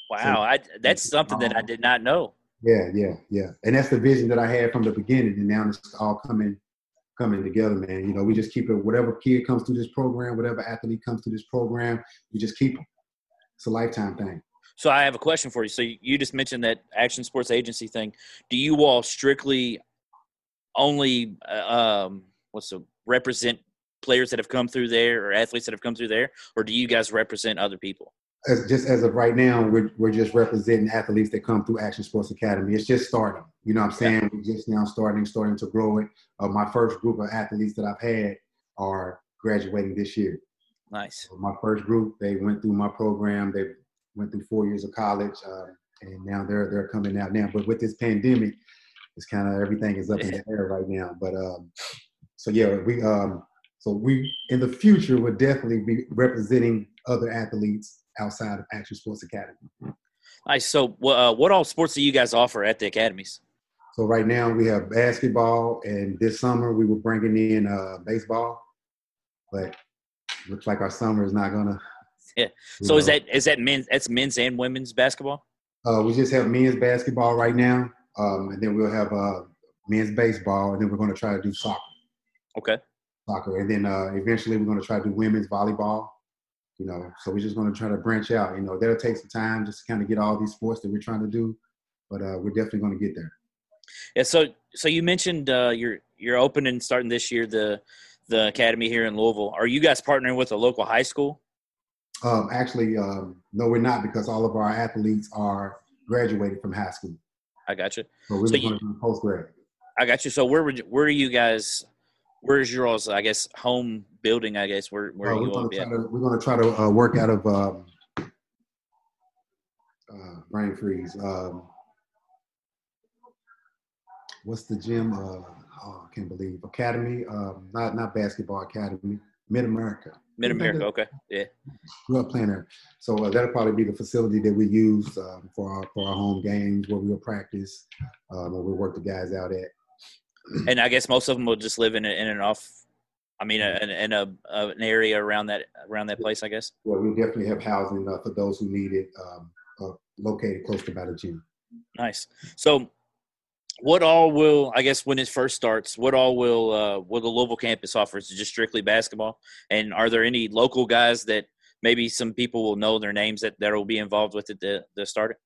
Wow, so, I, that's something that I did not know. Yeah, yeah, yeah, and that's the vision that I had from the beginning, and now it's all coming coming together, man. You know, we just keep it. Whatever kid comes through this program, whatever athlete comes through this program, we just keep them. It's a lifetime thing. So I have a question for you. So you just mentioned that Action Sports Agency thing. Do you all strictly only uh, um, what's the represent players that have come through there or athletes that have come through there, or do you guys represent other people? As, just as of right now, we're, we're just representing athletes that come through Action Sports Academy. It's just starting. You know what I'm saying? Yeah. We're just now starting, starting to grow it. Uh, my first group of athletes that I've had are graduating this year. Nice. So my first group, they went through my program. They went through four years of college, uh, and now they're they're coming out now. But with this pandemic, it's kind of everything is up in the air right now. But um, so yeah, we um, so we in the future would definitely be representing other athletes outside of Action Sports Academy. Nice. So, uh, what all sports do you guys offer at the academies? So right now we have basketball, and this summer we were bringing in uh, baseball, but looks like our summer is not gonna. Yeah. So know. is that is that men's? That's men's and women's basketball. Uh, we just have men's basketball right now, um, and then we'll have uh, men's baseball, and then we're going to try to do soccer. Okay. Soccer, and then uh, eventually we're going to try to do women's volleyball, you know so we're just going to try to branch out you know that'll take some time just to kind of get all these sports that we're trying to do but uh, we're definitely going to get there. Yeah so so you mentioned uh, you're you're opening starting this year the the academy here in louisville. Are you guys partnering with a local high school? Um, actually um, no we're not because all of our athletes are graduated from high school. I got you so we're so going to do post grad i got you so where would where are you guys where's your yours? I guess home building. I guess where where uh, you to be to, We're going to try to uh, work out of um, uh, brain freeze. Um, what's the gym? Uh, oh, I can't believe Academy. Um, not not basketball academy. Mid America. Mid America. Okay. Yeah. Up playing there, so uh, that'll probably be the facility that we use um, for our for our home games where we'll practice, um, where we work the guys out at. And I guess most of them will just live in a, in and off. I mean, a, in, in a, a, an area around that around that place. I guess. Well, we definitely have housing uh, for those who need it, um, uh, located close to about a gym. Nice. So, what all will I guess when it first starts? What all will uh, will the Louisville campus offer? Is it just strictly basketball? And are there any local guys that maybe some people will know their names that that will be involved with it to, to start it?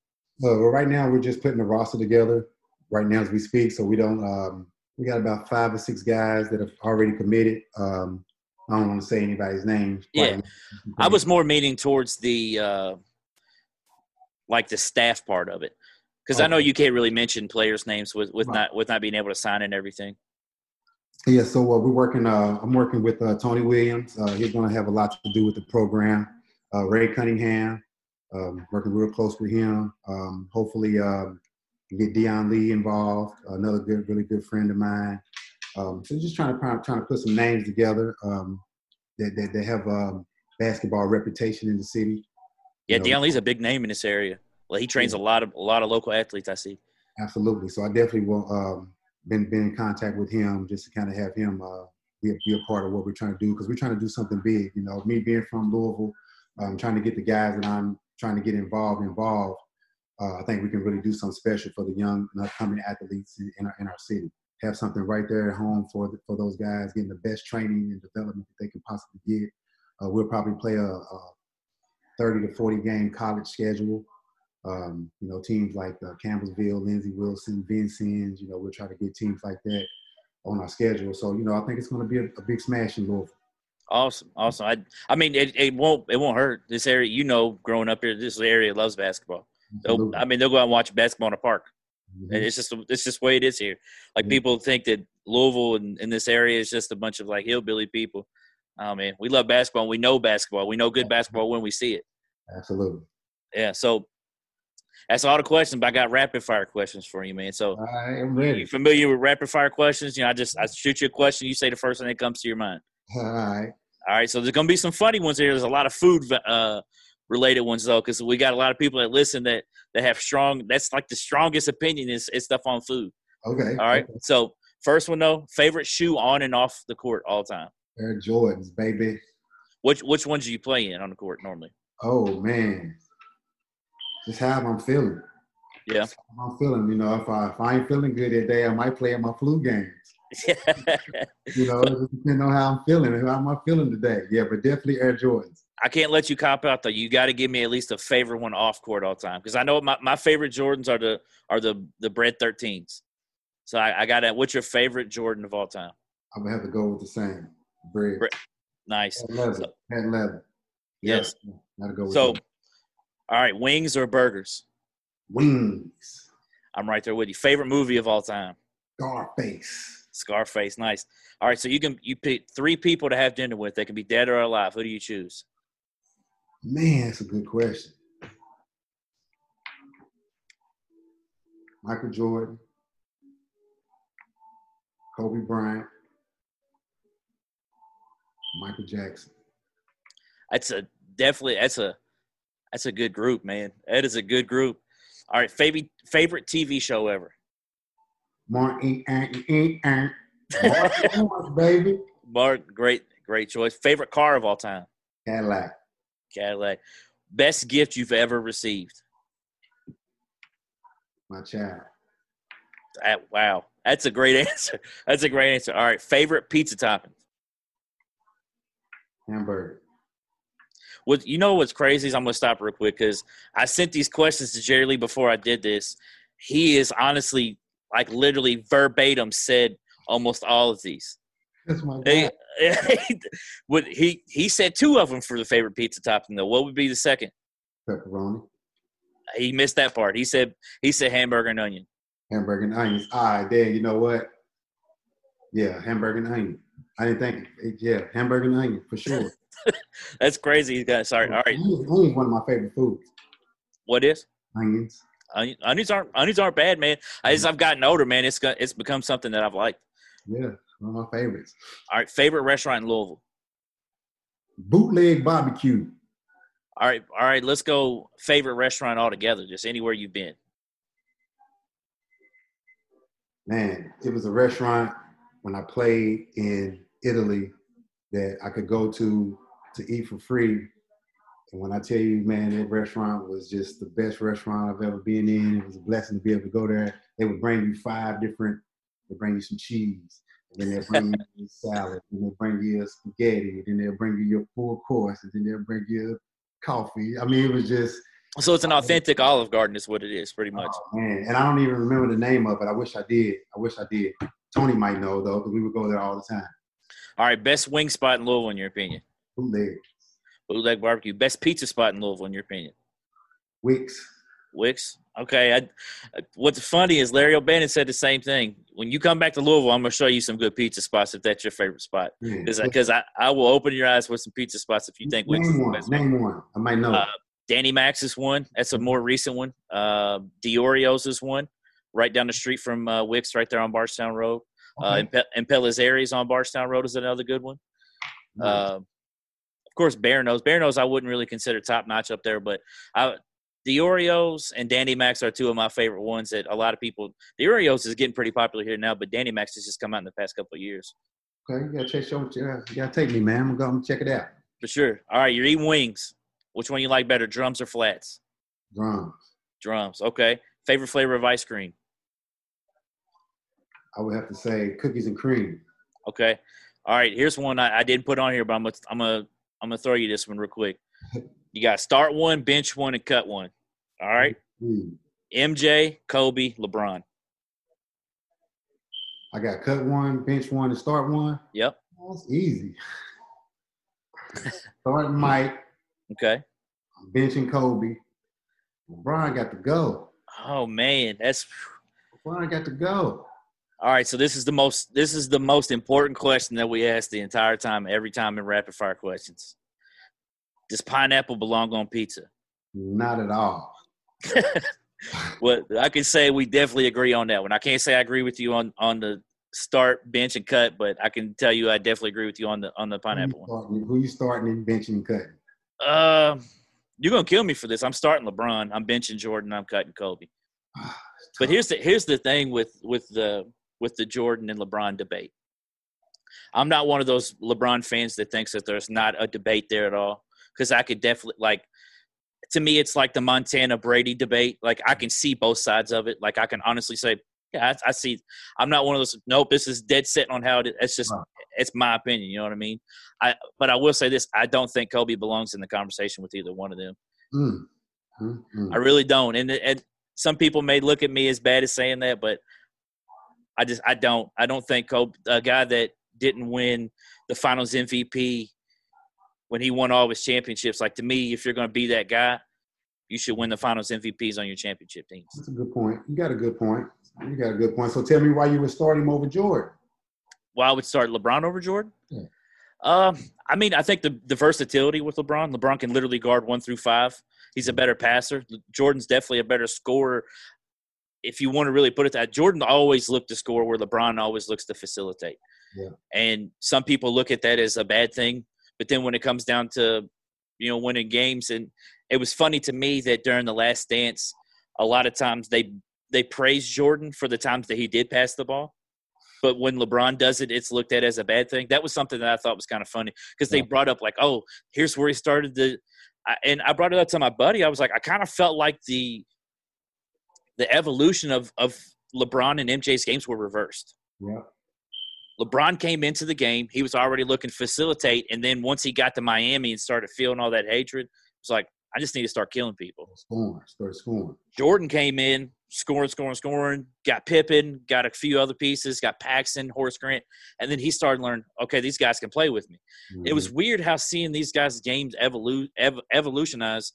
Uh, well, right now we're just putting the roster together right now as we speak. So we don't. Um, we got about five or six guys that have already committed. Um, I don't want to say anybody's name. Yeah, I was more meaning towards the uh, like the staff part of it because I know you can't really mention players' names with, with not with not being able to sign and everything. Yeah, so uh, we're working. Uh, I'm working with uh, Tony Williams. Uh, he's going to have a lot to do with the program. Uh, Ray Cunningham, um, working real close with him. Um, hopefully, um, get Dion Lee involved. Another good, really good friend of mine. Um, so just trying to trying to put some names together um, that, that, that have um, basketball reputation in the city. Yeah, you know, Dion Lee's a big name in this area. Well, he trains a lot of a lot of local athletes. I see. Absolutely. So I definitely will um, been been in contact with him just to kind of have him uh, be, a, be a part of what we're trying to do because we're trying to do something big. You know, me being from Louisville, um, trying to get the guys that I'm trying to get involved involved. Uh, I think we can really do something special for the young and upcoming athletes in, in, our, in our city. Have something right there at home for the, for those guys, getting the best training and development that they can possibly get. Uh, we'll probably play a, a 30 to 40 game college schedule. Um, you know, teams like uh, Campbellsville, Lindsey Wilson, Vincennes, you know, we'll try to get teams like that on our schedule. So, you know, I think it's going to be a, a, big smash in Louisville. Awesome, awesome. I, I mean, it, it won't, it won't hurt. This area, you know, growing up here, this area loves basketball. I mean, they'll go out and watch basketball in a park. Mm-hmm. It's just, it's just the way it is here. Like mm-hmm. people think that Louisville and in this area is just a bunch of like hillbilly people. Oh man, we love basketball. We know basketball. We know good basketball when we see it. Absolutely. Yeah. So that's all the questions, but I got rapid fire questions for you, man. So I am ready. You familiar with rapid fire questions? You know, I just I shoot you a question, you say the first thing that comes to your mind. All right. All right. So there's gonna be some funny ones here. There's a lot of food uh, related ones though, because we got a lot of people that listen that that have strong. That's like the strongest opinion is, is stuff on food. Okay. All right. Okay. So first one though, favorite shoe on and off the court all time. Air Jordans, baby. Which which ones do you play in on the court normally? Oh man, just how I'm feeling. Yeah. I'm feeling. You know, if I if I ain't feeling good that day, I might play in my flu games. you know, depends on how I'm feeling. How am I feeling today? Yeah, but definitely Air Jordans. I can't let you cop out though. You got to give me at least a favorite one off court all time because I know my, my favorite Jordans are the are the the Bread 13s. So I, I got to. What's your favorite Jordan of all time? I'm gonna have to go with the same bread. bread. Nice. Patent leather. So, leather. Yes. yes. Gotta go with so. That. All right, wings or burgers? Wings. I'm right there with you. Favorite movie of all time? Scarface. Scarface, nice. All right, so you can you pick three people to have dinner with. They can be dead or alive. Who do you choose? Man, that's a good question. Michael Jordan, Kobe Bryant, Michael Jackson. That's a definitely that's a that's a good group, man. That is a good group. All right, favorite favorite TV show ever. Martin, eh, eh, eh, baby. Mark, great, great choice. Favorite car of all time. Cadillac. Cadillac. Best gift you've ever received. My child. That, wow, that's a great answer. That's a great answer. All right, favorite pizza topping. Hamburger what you know what's crazy is I'm gonna stop real quick because I sent these questions to Jerry Lee before I did this. He is honestly like literally verbatim said almost all of these. That's my what he he said two of them for the favorite pizza topping though. What would be the second? Pepperoni. He missed that part. He said he said hamburger and onion. Hamburger and onions. All right, you know what? Yeah, hamburger and onion. I didn't think. Yeah, hamburger and onion for sure. That's crazy. You got sorry. All right. Onions, onions one of my favorite foods. What is? Onions. Onions aren't onions aren't bad, man. As I've gotten older, man, it's got it's become something that I've liked. Yeah, one of my favorites. All right, favorite restaurant in Louisville. Bootleg barbecue. All right, all right. Let's go. Favorite restaurant altogether, just anywhere you've been. Man, it was a restaurant when I played in Italy that I could go to to eat for free. And when I tell you, man, that restaurant was just the best restaurant I've ever been in. It was a blessing to be able to go there. They would bring you five different. They bring you some cheese, then they'll bring you a salad, and they'll bring you a spaghetti, and then they'll bring you your full course, and then they'll bring you coffee. I mean, it was just. So it's an authentic Olive Garden, is what it is, pretty much. Oh, man, and I don't even remember the name of it. I wish I did. I wish I did. Tony might know though, because we would go there all the time. All right, best wing spot in Louisville, in your opinion? Bootleg. Bootleg barbecue. Best pizza spot in Louisville, in your opinion? Wicks. Wicks. Okay. I, what's funny is Larry O'Bannon said the same thing. When you come back to Louisville, I'm going to show you some good pizza spots if that's your favorite spot. Because I, I, will open your eyes with some pizza spots if you think Wicks is the best. Name one. I might know. Uh, Danny Mac's is one. That's a more recent one. Uh, Diorio's is one. Right down the street from uh, Wicks, right there on Bardstown Road. Uh, okay. Uh, and, on Bardstown Road is another good one. Nice. Uh, of course, Bearno's. Bear Nose I wouldn't really consider top notch up there, but I, Diorio's and Danny Mac's are two of my favorite ones that a lot of people. Diorio's is getting pretty popular here now, but Danny Mac's has just come out in the past couple of years. Okay, you gotta check. Show, you gotta take me, man. I'm gonna check it out. For sure. All right, you're eating wings. Which one you like better, drums or flats? Drums. Drums. Okay. Favorite flavor of ice cream? I would have to say cookies and cream. Okay. All right. Here's one I, I didn't put on here, but I'm gonna I'm gonna I'm gonna throw you this one real quick. You got start one, bench one, and cut one. All right. Mm-hmm. MJ, Kobe, LeBron. I got cut one, bench one, and start one. Yep. That's easy. Starting Mike. Okay. Benching Kobe. LeBron got to go. Oh man, that's LeBron got to go. All right, so this is the most this is the most important question that we ask the entire time, every time in rapid fire questions. Does pineapple belong on pizza? Not at all. well, I can say we definitely agree on that one. I can't say I agree with you on on the start, bench, and cut, but I can tell you I definitely agree with you on the on the pineapple who one. Who you starting in benching and cutting? Uh, you're gonna kill me for this. I'm starting LeBron. I'm benching Jordan. I'm cutting Kobe. but here's the here's the thing with with the with the Jordan and LeBron debate. I'm not one of those LeBron fans that thinks that there's not a debate there at all because I could definitely like to me it's like the Montana Brady debate. Like I can see both sides of it. Like I can honestly say, yeah, I, I see. I'm not one of those. Nope, this is dead set on how it. Is. It's just it's my opinion. You know what I mean? I but I will say this: I don't think Kobe belongs in the conversation with either one of them. Mm. Mm-hmm. I really don't. And and some people may look at me as bad as saying that, but I just I don't I don't think Kobe a guy that didn't win the Finals MVP when he won all his championships. Like to me, if you're going to be that guy, you should win the Finals MVPs on your championship teams. That's a good point. You got a good point. You got a good point. So tell me why you would start him over Jordan. Why I would start LeBron over Jordan? Yeah. Um, I mean, I think the, the versatility with LeBron. LeBron can literally guard one through five. He's a better passer. Jordan's definitely a better scorer if you want to really put it that Jordan always looked to score where LeBron always looks to facilitate. Yeah. And some people look at that as a bad thing, but then when it comes down to you know winning games and it was funny to me that during the last dance a lot of times they they praise Jordan for the times that he did pass the ball. But when LeBron does it, it's looked at as a bad thing. That was something that I thought was kind of funny because yeah. they brought up like, "Oh, here's where he started the," and I brought it up to my buddy. I was like, I kind of felt like the the evolution of of LeBron and MJ's games were reversed. Yeah. LeBron came into the game, he was already looking to facilitate, and then once he got to Miami and started feeling all that hatred, it was like, I just need to start killing people. Scoring, start scoring. Jordan came in, scoring, scoring, scoring, got Pippen, got a few other pieces, got Paxson, Horace Grant, and then he started learning, okay, these guys can play with me. Mm-hmm. It was mm-hmm. weird how seeing these guys' games evolu- ev- evolutionize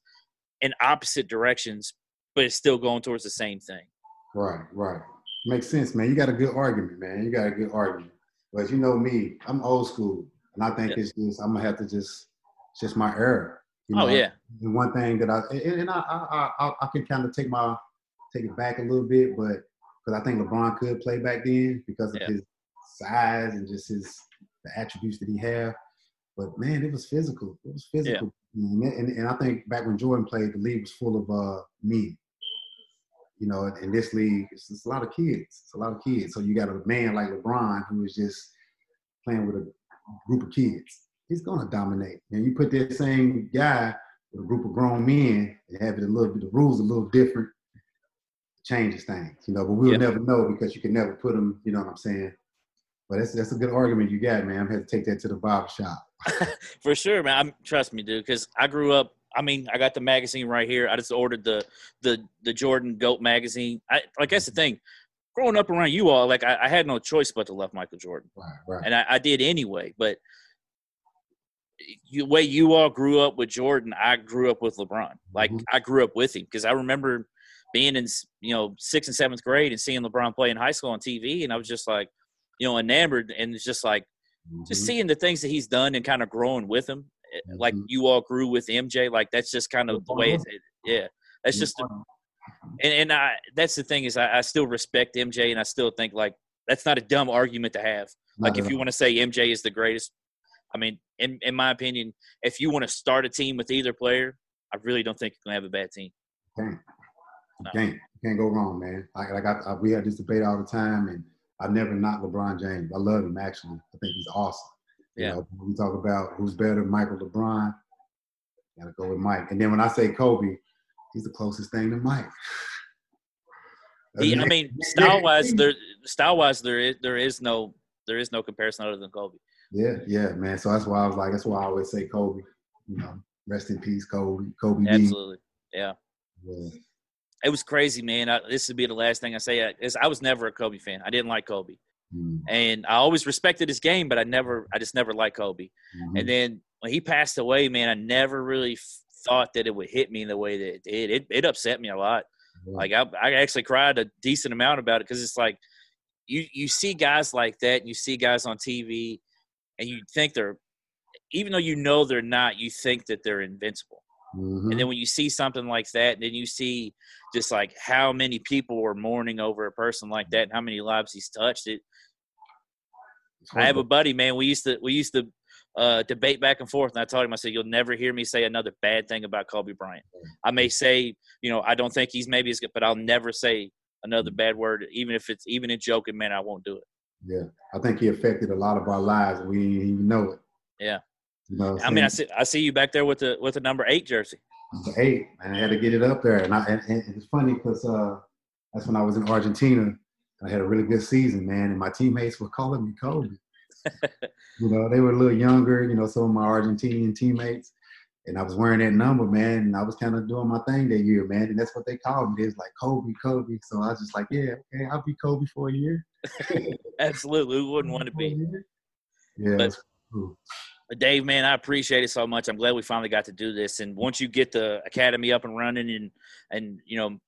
in opposite directions but it's still going towards the same thing. Right, right. Makes sense, man. You got a good argument, man. You got a good argument. But you know me, I'm old school, and I think yeah. it's just I'm gonna have to just it's just my error. You oh, know? Oh yeah. And one thing that I and, and I, I I I can kind of take my take it back a little bit, but because I think LeBron could play back then because of yeah. his size and just his the attributes that he have. but man, it was physical. It was physical. Yeah. And, and I think back when Jordan played, the league was full of uh, men. You know, in this league, it's, it's a lot of kids. It's a lot of kids. So you got a man like LeBron who is just playing with a group of kids. He's gonna dominate. And you put that same guy with a group of grown men and have it a little bit the rules a little different, changes things, you know. But we'll never know because you can never put them. You know what I'm saying? But that's that's a good argument you got, man. I'm going to take that to the barber shop. For sure, man. I'm, trust me, dude. Because I grew up. I mean, I got the magazine right here. I just ordered the the the Jordan Goat magazine. I like that's the thing. Growing up around you all, like I, I had no choice but to love Michael Jordan, right, right. and I, I did anyway. But the way you all grew up with Jordan, I grew up with LeBron. Like mm-hmm. I grew up with him because I remember being in you know sixth and seventh grade and seeing LeBron play in high school on TV, and I was just like, you know, enamored, and it's just like mm-hmm. just seeing the things that he's done and kind of growing with him, mm-hmm. like you all grew with MJ. Like that's just kind of the way. It, yeah, that's just. and and I that's the thing is I, I, still respect MJ, and I still think like that's not a dumb argument to have. Like if you want to say MJ is the greatest, I mean, in in my opinion, if you want to start a team with either player, I really don't think you're gonna have a bad team. Can't, no. can't, can't go wrong, man. Like, like I, I, we had this debate all the time, and I never knocked LeBron James. I love him actually. I think he's awesome. Yeah. You know, when we talk about who's better, Michael LeBron, gotta go with Mike. And then when I say Kobe, he's the closest thing to Mike. He, I mean, style wise, there style wise, there is there is no there is no comparison other than Kobe. Yeah, yeah, man. So that's why I was like, that's why I always say Kobe. You know, rest in peace, Kobe. Kobe. Absolutely. Yeah. yeah. It was crazy, man. I, this would be the last thing I say. I, I was never a Kobe fan. I didn't like Kobe, mm. and I always respected his game, but I never, I just never liked Kobe. Mm-hmm. And then when he passed away, man, I never really f- thought that it would hit me in the way that it did. It, it upset me a lot. Like I, I actually cried a decent amount about it because it's like you you see guys like that, and you see guys on TV, and you think they're even though you know they're not, you think that they're invincible. Mm-hmm. And then when you see something like that, then you see just like how many people were mourning over a person like that and how many lives he's touched. It. I have a buddy, man. We used to we used to uh, debate back and forth, and I told him, I said, "You'll never hear me say another bad thing about Kobe Bryant. I may say, you know, I don't think he's maybe as good, but I'll never say another bad word, even if it's even in joking. Man, I won't do it." Yeah, I think he affected a lot of our lives. We didn't even know it. Yeah. You know I mean, I see, I see you back there with the with the number eight jersey. Number eight, and I had to get it up there. And, I, and, and it's funny because uh, that's when I was in Argentina. I had a really good season, man, and my teammates were calling me Kobe. you know, they were a little younger. You know, some of my Argentinian teammates, and I was wearing that number, man, and I was kind of doing my thing that year, man, and that's what they called me. It was like Kobe, Kobe. So I was just like, yeah, okay, I'll be Kobe for a year. Absolutely, who wouldn't want to be? Yeah. But, but Dave, man, I appreciate it so much. I'm glad we finally got to do this. And once you get the academy up and running, and and you know,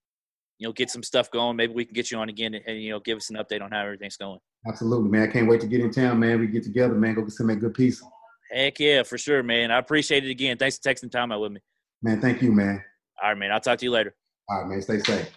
you know, get some stuff going, maybe we can get you on again and, and you know, give us an update on how everything's going. Absolutely, man. I can't wait to get in town, man. We get together, man. Go get some good pizza. Heck yeah, for sure, man. I appreciate it again. Thanks for texting time out with me. Man, thank you, man. All right, man. I'll talk to you later. All right, man. Stay safe.